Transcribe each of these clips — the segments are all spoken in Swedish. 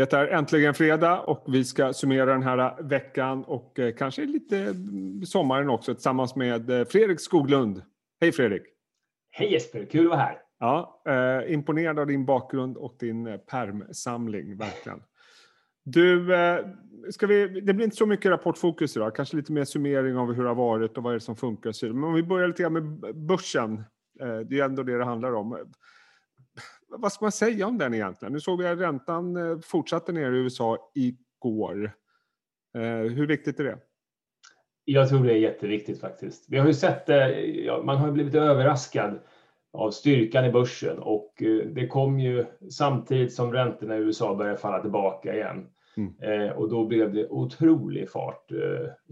Det är äntligen fredag och vi ska summera den här veckan och eh, kanske lite sommaren också tillsammans med eh, Fredrik Skoglund. Hej Fredrik! Hej Jesper, kul att vara här! Ja, eh, imponerad av din bakgrund och din eh, permsamling, verkligen. Du, eh, ska vi, det blir inte så mycket rapportfokus idag, kanske lite mer summering av hur det har varit och vad är det som funkar. Men om vi börjar lite med börsen, eh, det är ändå det det handlar om vad ska man säga om den egentligen? Nu såg vi att räntan eh, fortsatte ner i USA igår. Eh, hur viktigt är det? Jag tror det är jätteviktigt faktiskt. Vi har ju sett det, man har ju blivit överraskad av styrkan i börsen och eh, det kom ju samtidigt som räntorna i USA började falla tillbaka igen. Mm. Och då blev det otrolig fart,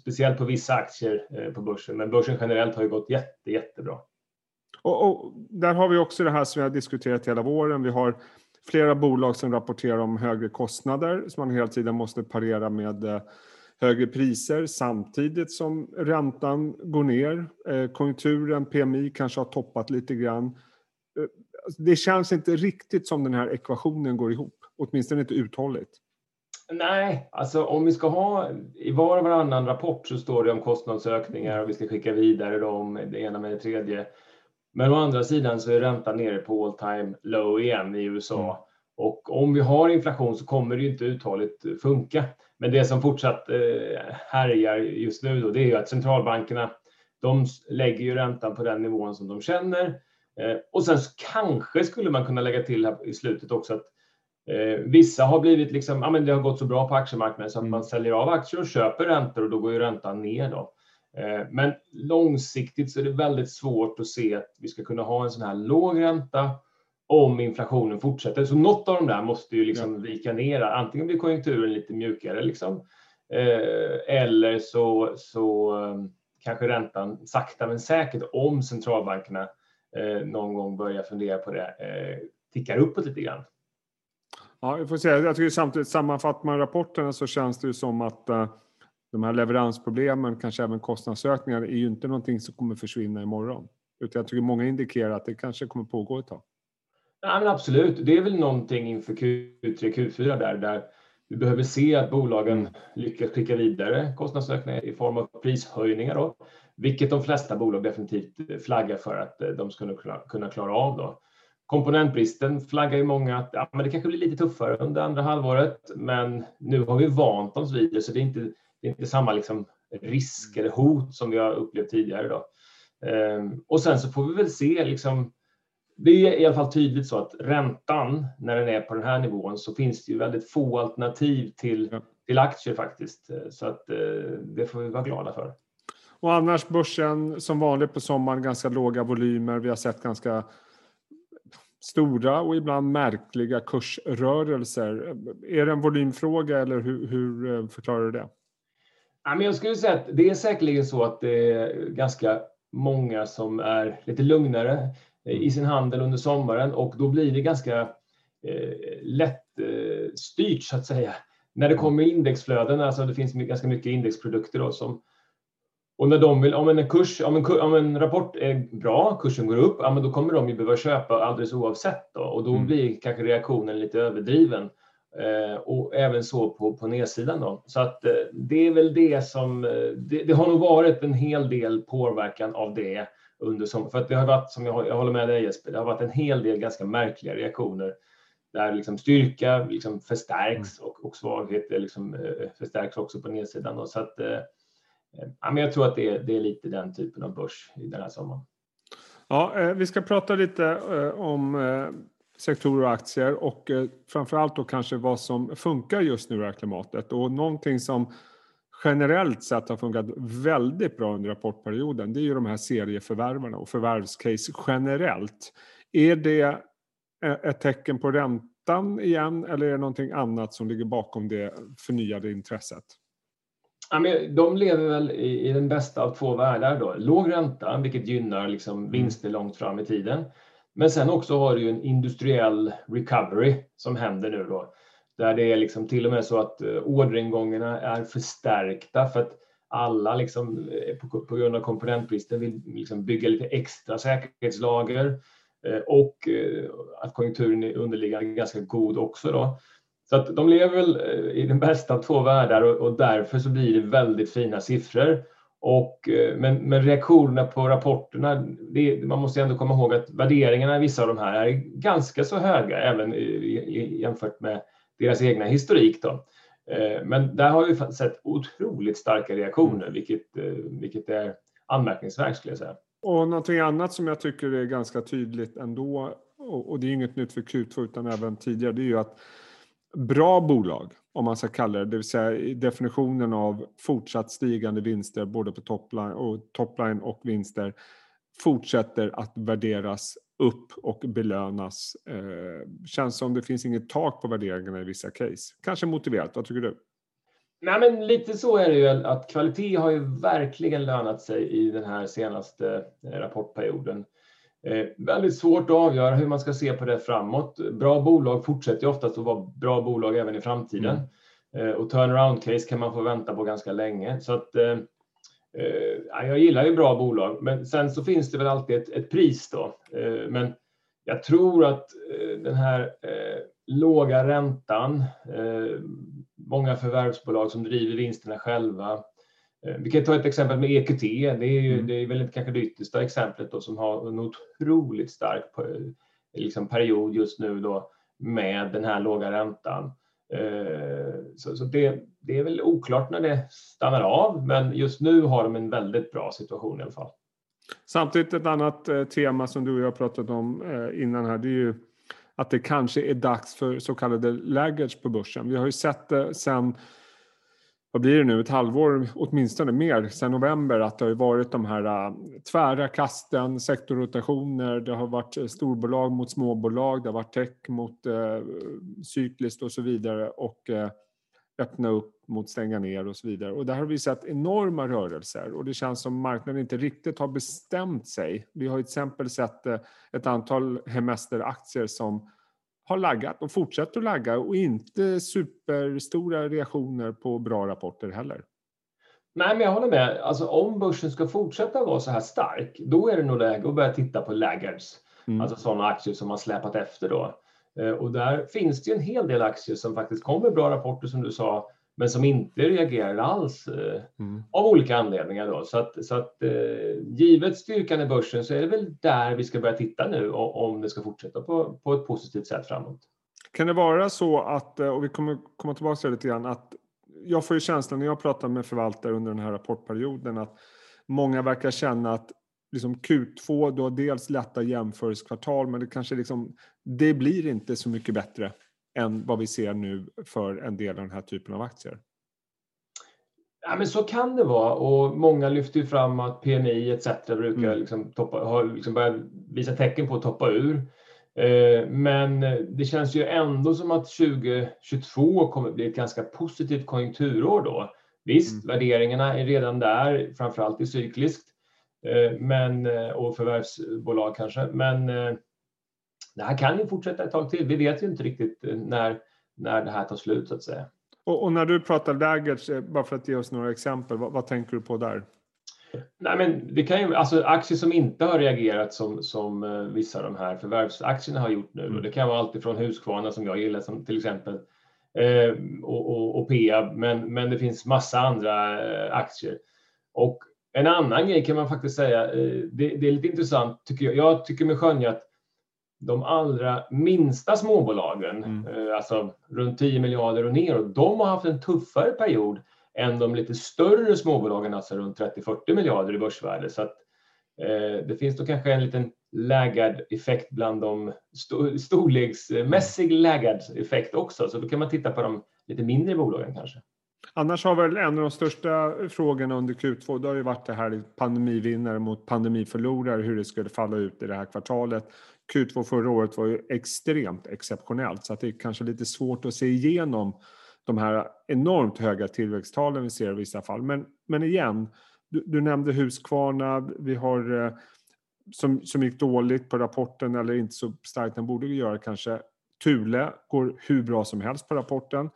speciellt på vissa aktier på börsen. Men börsen generellt har ju gått jätte, jättebra. Och, och, där har vi också det här som vi har diskuterat hela våren. Vi har flera bolag som rapporterar om högre kostnader som man hela tiden måste parera med eh, högre priser samtidigt som räntan går ner. Eh, konjunkturen, PMI kanske har toppat lite grann. Eh, alltså, det känns inte riktigt som den här ekvationen går ihop, åtminstone inte uthålligt. Nej, alltså om vi ska ha, i var och varannan rapport så står det om kostnadsökningar och vi ska skicka vidare dem, det ena med det tredje. Men å andra sidan så är räntan nere på all time low igen i USA. Mm. Och om vi har inflation så kommer det inte uthålligt funka. Men det som fortsatt eh, härjar just nu då, det är ju att centralbankerna, de lägger ju räntan på den nivån som de känner. Eh, och sen kanske skulle man kunna lägga till här i slutet också att eh, vissa har blivit liksom, ja men det har gått så bra på aktiemarknaden så att mm. man säljer av aktier och köper räntor och då går ju räntan ner då. Eh, men långsiktigt så är det väldigt svårt att se att vi ska kunna ha en sån här låg ränta om inflationen fortsätter. Så något av de där måste ju liksom vika ner. Antingen blir konjunkturen lite mjukare liksom, eh, eller så, så eh, kanske räntan sakta men säkert, om centralbankerna någon gång börjar fundera på det, tickar uppåt lite grann. Ja, vi får se. Jag tycker samtidigt, sammanfattar man rapporterna så känns det ju som att de här leveransproblemen, kanske även kostnadsökningar, är ju inte någonting som kommer försvinna imorgon. Utan jag tycker många indikerar att det kanske kommer pågå ett tag. Ja, men absolut, det är väl någonting inför Q3, Q4 där, där vi behöver se att bolagen lyckas skicka vidare kostnadsökningar i form av prishöjningar då, vilket de flesta bolag definitivt flaggar för att eh, de skulle kunna klara av då. Komponentbristen flaggar ju många att ja, men det kanske blir lite tuffare under andra halvåret, men nu har vi vant oss vid det, så det är inte det är inte samma liksom risk eller hot som vi har upplevt tidigare. Då. Ehm, och sen så får vi väl se, liksom, det är i alla fall tydligt så att räntan, när den är på den här nivån, så finns det ju väldigt få alternativ till, till aktier faktiskt. Så att eh, det får vi vara glada för. Och annars börsen som vanligt på sommaren, ganska låga volymer. Vi har sett ganska stora och ibland märkliga kursrörelser. Är det en volymfråga eller hur, hur eh, förklarar du det? Ja, men jag skulle säga att det är säkerligen så att det är ganska många som är lite lugnare i sin handel under sommaren och då blir det ganska eh, lätt eh, så att säga. När det kommer indexflöden, alltså det finns ganska mycket indexprodukter då som och när de vill, om en, kurs, om en, om en rapport är bra, kursen går upp, ja, men då kommer de ju behöva köpa alldeles oavsett. Då, och då mm. blir kanske reaktionen lite överdriven. Eh, och även så på, på nedsidan. Då. Så att eh, det är väl det som, eh, det, det, har nog varit en hel del påverkan av det under sommaren. För att det har varit, som jag, jag håller med dig Jesper, det har varit en hel del ganska märkliga reaktioner där liksom styrka liksom förstärks mm. och, och svaghet liksom, förstärks också på nedsidan. Då. Så att, ja, men jag tror att det är, det är lite den typen av börs i den här sommaren. Ja, vi ska prata lite om sektorer och aktier och eh, framförallt då kanske vad som funkar just nu i det här klimatet. Och någonting som generellt sett har funkat väldigt bra under rapportperioden det är ju de här serieförvärvarna och förvärvscase generellt. Är det eh, ett tecken på räntan igen eller är det någonting annat som ligger bakom det förnyade intresset? de lever väl i, den bästa av två världar. Då. Låg ränta, vilket gynnar liksom vinster långt fram i tiden. Men sen också har du en industriell recovery som händer nu då. Där det är liksom till och med så att eh, orderingångarna är förstärkta för att alla liksom, eh, på, grund av komponentbristen vill liksom bygga lite extra säkerhetslager eh, och att konjunkturen är underliggande ganska god också. Då. Så att de lever väl i den bästa av två världar och, och därför så blir det väldigt fina siffror. Och, men, men reaktionerna på rapporterna, det, man måste ändå komma ihåg att värderingarna i vissa av de här är ganska så höga även jämfört med deras egna historik. Då. Eh, men där har vi sett otroligt starka reaktioner, mm. vilket, eh, vilket är anmärkningsvärt skulle jag säga. Och någonting annat som jag tycker är ganska tydligt ändå, och det är inget nytt för Q2 utan även tidigare, det är ju att bra bolag, om man ska kalla det, det vill säga definitionen av fortsatt stigande vinster både på topline och, topline och vinster, fortsätter att värderas upp och belönas. Eh, känns som det finns inget tak på värderingarna i vissa case. Kanske motiverat, vad tycker du? Nej, men lite så är det ju att kvalitet har ju verkligen lönat sig i den här senaste eh, rapportperioden. Eh, väldigt svårt att avgöra hur man ska se på det framåt. Bra bolag fortsätter oftast att vara bra bolag även i framtiden. Mm. Eh, och turnaround case kan man få vänta på ganska länge. Så att, eh, eh jag gillar ju bra bolag, men sen så finns det väl alltid ett, ett pris då. Eh, men jag tror att den här låga räntan, många förvärvsbolag som driver vinsterna själva. Eh, vi kan ta ett exempel med EQT. Det är, ju, mm. det är väl inte kanske det yttersta exemplet då, som har en otroligt stark liksom, period just nu då med den här låga räntan. Eh, så, så det, det, är väl oklart när det stannar av, men just nu har de en väldigt bra situation i alla fall. Samtidigt ett annat eh, tema som du och jag pratat om innan här, det är ju att det kanske är dags för så kallade laggage på börsen. Vi har ju sett det sen, vad blir det nu, ett halvår åtminstone mer, sen november att det har varit de här uh, tvära kasten, sektorrotationer, det har varit äh, storbolag mot småbolag, det har varit tech mot uh, cykliskt och så vidare och uh, öppna upp mot stänga ner och så vidare. Och där har vi sett enorma rörelser och det känns som marknaden inte riktigt har bestämt sig. Vi har till exempel sett ett antal hemesteraktier som har laggat och fortsätter att lagga och inte superstora reaktioner på bra rapporter heller. Nej, men jag håller med. Alltså, om börsen ska fortsätta vara så här stark, då är det nog läge att börja titta på laggards. Mm. Alltså sådana aktier som har släpat efter då. Eh, och där finns det ju en hel del aktier som faktiskt kommer bra rapporter som du sa, men som inte reagerar alls eh, mm. av olika anledningar. Då. Så att, så att eh, givet styrkan i börsen så är det väl där vi ska börja titta nu om det ska fortsätta på, på ett positivt sätt framåt. Kan det vara så att, och vi kommer komma tillbaka till det lite grann, att jag får ju känslan när jag pratar med förvaltare under den här rapportperioden att många verkar känna att liksom Q2, du har dels lätta jämförelsekvartal, men det kanske liksom, det blir inte så mycket bättre än vad vi ser nu för en del av den här typen av aktier. Ja, men så kan det vara och många lyfter ju fram att PMI etc. brukar mm. liksom toppa, har liksom börjat visa tecken på att toppa ur. Eh, men det känns ju ändå som att 2022 kommer bli ett ganska positivt konjunkturår då. Visst, mm. värderingarna är redan där, framförallt i cykliskt. Eh, men, eh, och förvärvsbolag kanske. Men eh, det här kan ju fortsätta ett tag till. Vi vet ju inte riktigt när, när det här tar slut så att säga. Och, och när du pratar läget, bara för att ge oss några exempel, vad, vad, tänker du på där? Nej, men det kan ju, alltså aktier som inte har reagerat som, som vissa av de här förvärvsaktierna har gjort nu. Mm. Och det kan vara allt ifrån Husqvarna som jag gillar som till exempel eh, och, och, och Peab, men, men det finns massa andra aktier. Och en annan grej kan man faktiskt säga, eh, det, det är lite intressant tycker jag. Jag tycker mig skönja att de allra minsta småbolagen, mm. Eh, alltså runt 10 miljarder och neråt, de har haft en tuffare period än de lite större småbolagen, alltså runt 30-40 miljarder i börsvärde. Så att, eh, det finns då kanske en liten laggard effekt bland de st storleksmässig laggard effekt också. Så då kan man titta på de lite mindre bolagen kanske. Annars har väl en av de största frågorna under Q2 det har ju varit det här pandemivinnare mot pandemiförlorare, hur det skulle falla ut i det här kvartalet. Q2 förra året var ju extremt exceptionellt så att det är kanske lite svårt att se igenom de här enormt höga tillväxttalen vi ser i vissa fall. Men, men igen, du, du nämnde Husqvarna, vi har eh, som, som gick dåligt på rapporten eller inte så starkt den borde göra kanske. Thule går hur bra som helst på rapporten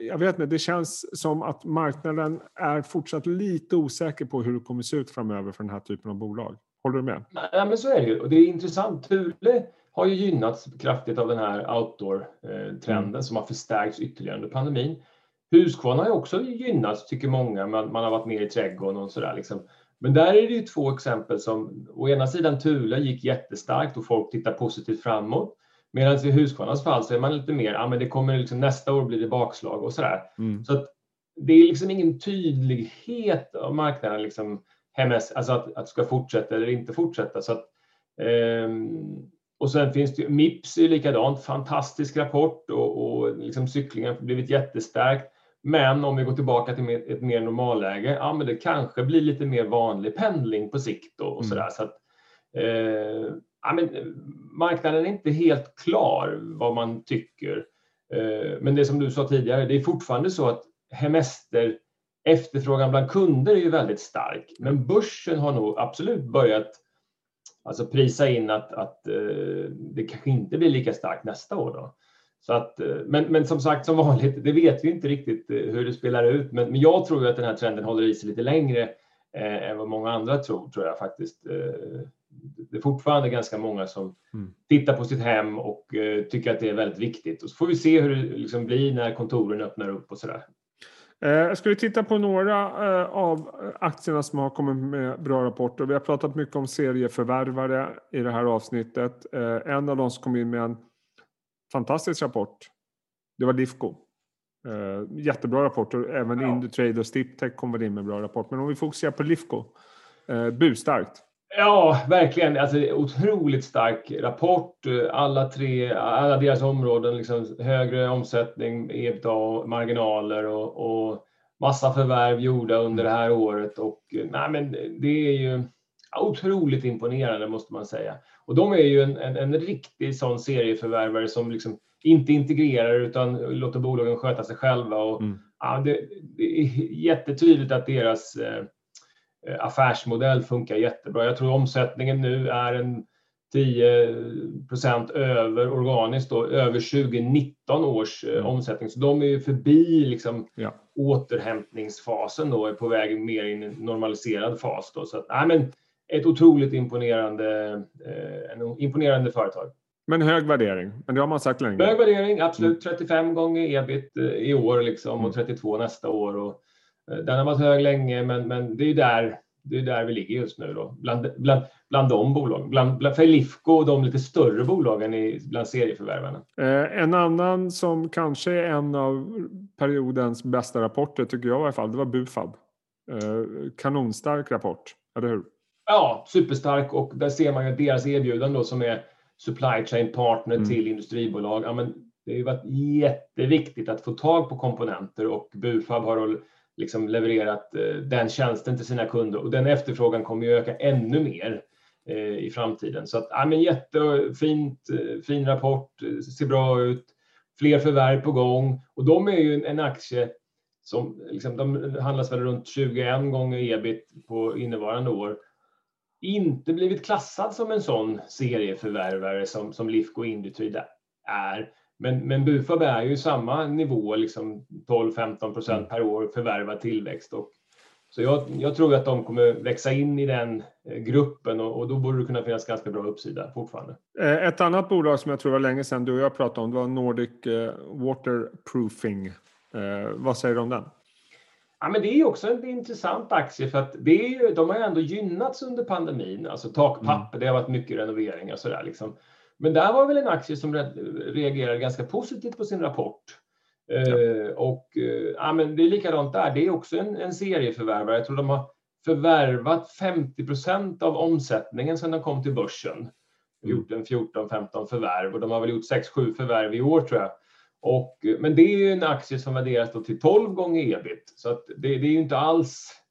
jag vet inte, det känns som att marknaden är fortsatt lite osäker på hur det kommer se ut framöver för den här typen av bolag. Håller du med? Ja, men så är det ju. Och det är intressant. Thule har ju gynnats kraftigt av den här outdoor-trenden mm. som har förstärkts ytterligare under pandemin. Husqvarna har också gynnats, tycker många, man, man har varit mer i trädgården och sådär. Liksom. Men där är det ju två exempel som, å ena sidan Thule gick jättestarkt och folk tittar positivt framåt. Medan i Husqvarnas fall så är man lite mer, ja men det kommer liksom, nästa år blir det bakslag och sådär. Mm. Så att det är liksom ingen tydlighet av marknaden, liksom, MS, alltså att, att ska fortsätta eller inte fortsätta. Så att, um, och sen finns det Mips är likadant, fantastisk rapport och, och liksom cyklingen har blivit jättestarkt. Men om vi går tillbaka till ett mer normalläge, ja men det kanske blir lite mer vanlig pendling på sikt då, och mm. sådär. Så att, eh, ja, men marknaden är inte helt klar vad man tycker. Eh, men det som du sa tidigare, det är fortfarande så att hemester efterfrågan bland kunder är ju väldigt stark. Men börsen har nog absolut börjat alltså prisa in att, att eh, det kanske inte blir lika starkt nästa år. Då. Så att, eh, men, men som sagt, som vanligt, det vet vi inte riktigt eh, hur det spelar ut. Men, men jag tror att den här trenden håller i sig lite längre eh, än vad många andra tror, tror jag faktiskt. Eh, det är fortfarande ganska många som mm. tittar på sitt hem och eh, tycker att det är väldigt viktigt. Och så får vi se hur det liksom blir när kontoren öppnar upp och sådär. Eh, ska vi titta på några eh, av aktierna som har kommit med bra rapporter. Vi har pratat mycket om serieförvärvare i det här avsnittet. Eh, en av de som kom in med en fantastisk rapport, det var Lifco. Jättebra rapport och även ja. Indutrade och Stiptech kommer in med bra rapport. Men om vi fokuserar på Lifco, bustarkt. Ja, verkligen. Alltså, otroligt stark rapport. Alla tre, alla deras områden, liksom, högre omsättning, ebitda, marginaler och, och massa förvärv gjorda under det här året. Och, nej, men det är ju otroligt imponerande måste man säga. Och de är ju en, en, en riktig sån serieförvärvare som liksom inte integrerar utan låter bolagen sköta sig själva. Och, mm. ja, det, det, är jättetydligt att deras Eh, affärsmodell funkar jättebra. Jag tror omsättningen nu är en 10% över organiskt, då, över 2019 års eh, mm. omsättning. Så de är ju förbi liksom, ja. återhämtningsfasen då, är på väg mer in i en normaliserad fas. Då. Så att, nej, men ett otroligt imponerande, eh, en imponerande företag. Men hög värdering, men det har man sagt länge. Hög värdering, absolut. 35 mm. gånger ebit eh, i år liksom, och 32 mm. nästa år. Och, Eh, den har varit hög länge, men, men det är där det är där vi ligger just nu då, bland, bland, bland de bolagen. Bland, bland, för Lifco och de lite större bolagen i, bland serieförvärvarna. Eh, en annan som kanske är en av periodens bästa rapporter, tycker jag i alla fall, det var Bufab. Eh, kanonstark rapport, eller hur? Ja, superstark och där ser man ju deras erbjudande då som är supply chain partner mm. till industribolag. Ja, men det har ju varit jätteviktigt att få tag på komponenter och Bufab har liksom levererat eh, den tjänsten till sina kunder och den efterfrågan kommer ju öka ännu mer eh, i framtiden. Så att, ja, men jättefint, eh, fin rapport, eh, ser bra ut, fler förvärv på gång och de är ju en aktie som liksom, de handlas väl runt 21 gånger ebit på innevarande år. Inte blivit klassad som en sån serieförvärvare som, som Lifco Indutrade är. Men, men Bufab är ju samma nivå, liksom 12-15 procent per år förvärvad tillväxt. Och, så jag, jag, tror att de kommer växa in i den eh, gruppen och, och, då borde det kunna finnas ganska bra uppsida fortfarande. Eh, ett annat bolag som jag tror var länge sedan du och jag pratade om, det var Nordic eh, Waterproofing. Vad säger du om den? Ja, men det är också en intressant aktie för att det är, de har ändå gynnats under pandemin. Alltså takpapper, mm. det har varit mycket renoveringar och sådär. Liksom. Men där var väl en aktie som reagerade ganska positivt på sin rapport. Ja. Eh, och eh, ja, men det är likadant där. Det är också en, en serieförvärvare. Jag tror de har förvärvat 50 procent av omsättningen sedan de kom till börsen. Mm. Gjort en 14-15 förvärv och de har väl gjort 6-7 förvärv i år tror jag. Och, men det är ju en aktie som värderas till 12 gånger ebit. Så att det, det är ju inte alls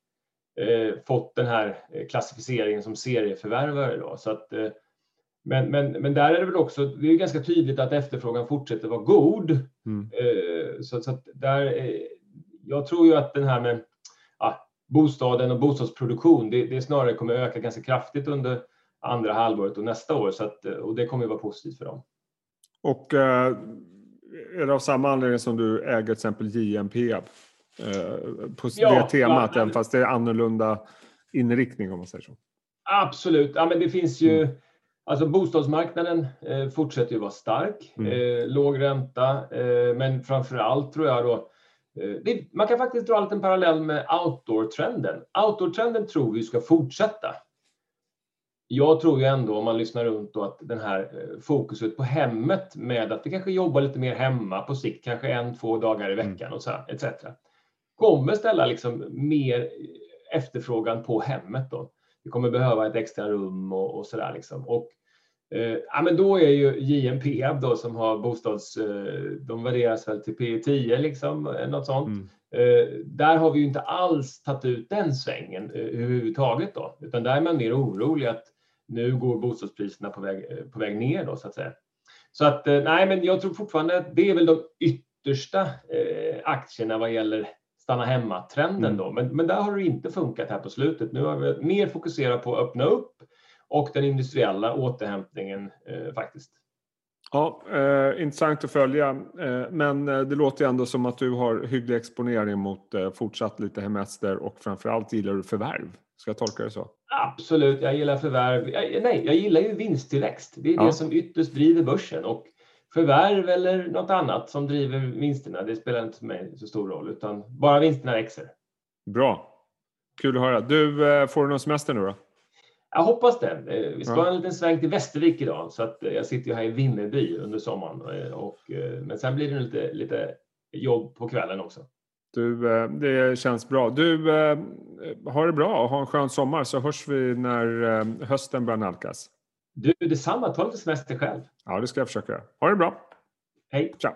eh, fått den här eh, klassificeringen som serieförvärvare. Då. Så att, eh, men, men, men där är det väl också, det är ganska tydligt att efterfrågan fortsätter vara god. Mm. Eh, så, så, där, jag tror ju att den här med ja, bostaden och bostadsproduktion, det, det snarare kommer öka ganska kraftigt under andra halvåret och nästa år. Så att, och det kommer att vara positivt för dem. Och eh, är det av samma anledning som du äger till exempel JMP? Eh, på ja, det temat, ja, även fast det är annorlunda inriktning om man säger så. Absolut, ja, men det finns ju mm Alltså bostadsmarknaden eh, fortsätter ju vara stark, mm. eh, låg ränta, eh, men framför allt tror jag då det, man kan faktiskt dra en parallell med outdoor-trenden. Outdoor-trenden tror vi ska fortsätta. Jag tror ju ändå om man lyssnar runt då att den här fokuset på hemmet med att vi kanske jobbar lite mer hemma på sikt, kanske en, två dagar i veckan mm. och så etc. kommer ställa liksom mer efterfrågan på hemmet då. Vi kommer behöva ett extra rum och, och så där liksom. Och Eh, ja, men då är ju JMP då som har bostads, eh, de värderas väl till P 10 liksom, eh, något sånt. Mm. Eh, där har vi ju inte alls tagit ut den svängen eh, överhuvudtaget då, utan där är man mer orolig att nu går bostadspriserna på väg, på väg ner då så att säga. Så att nej, men jag tror fortfarande att det är väl de yttersta aktierna vad gäller stanna hemma-trenden mm. då. Men, men där har det inte funkat här på slutet. Nu har vi mer fokuserat på att öppna upp och den industriella återhämtningen eh, faktiskt. Ja, eh, intressant att följa, eh, men eh, det låter ändå som att du har hygglig exponering mot eh, fortsatt lite hemester och framförallt gillar du förvärv. Ska jag tolka det så? Absolut, jag gillar förvärv. Jag, nej, jag gillar ju vinsttillväxt. Det är ja. det som ytterst driver börsen och förvärv eller något annat som driver vinsterna, det spelar inte för mig så stor roll, utan bara vinsterna växer. Bra, kul att höra. Du, eh, får du någon semester nu då? Jag hoppas det. Eh, vi ska ha en liten sväng till Västervik idag så att eh, jag sitter ju här i Vimmerby under sommaren. Eh, och, men sen blir det lite, lite jobb på kvällen också. Du, det känns bra. Du, har det bra och ha en skön sommar så hörs vi när hösten börjar nalkas. Du, detsamma. Ta lite semester själv. Ja, det ska jag försöka. Ha det bra. Hej. Ciao.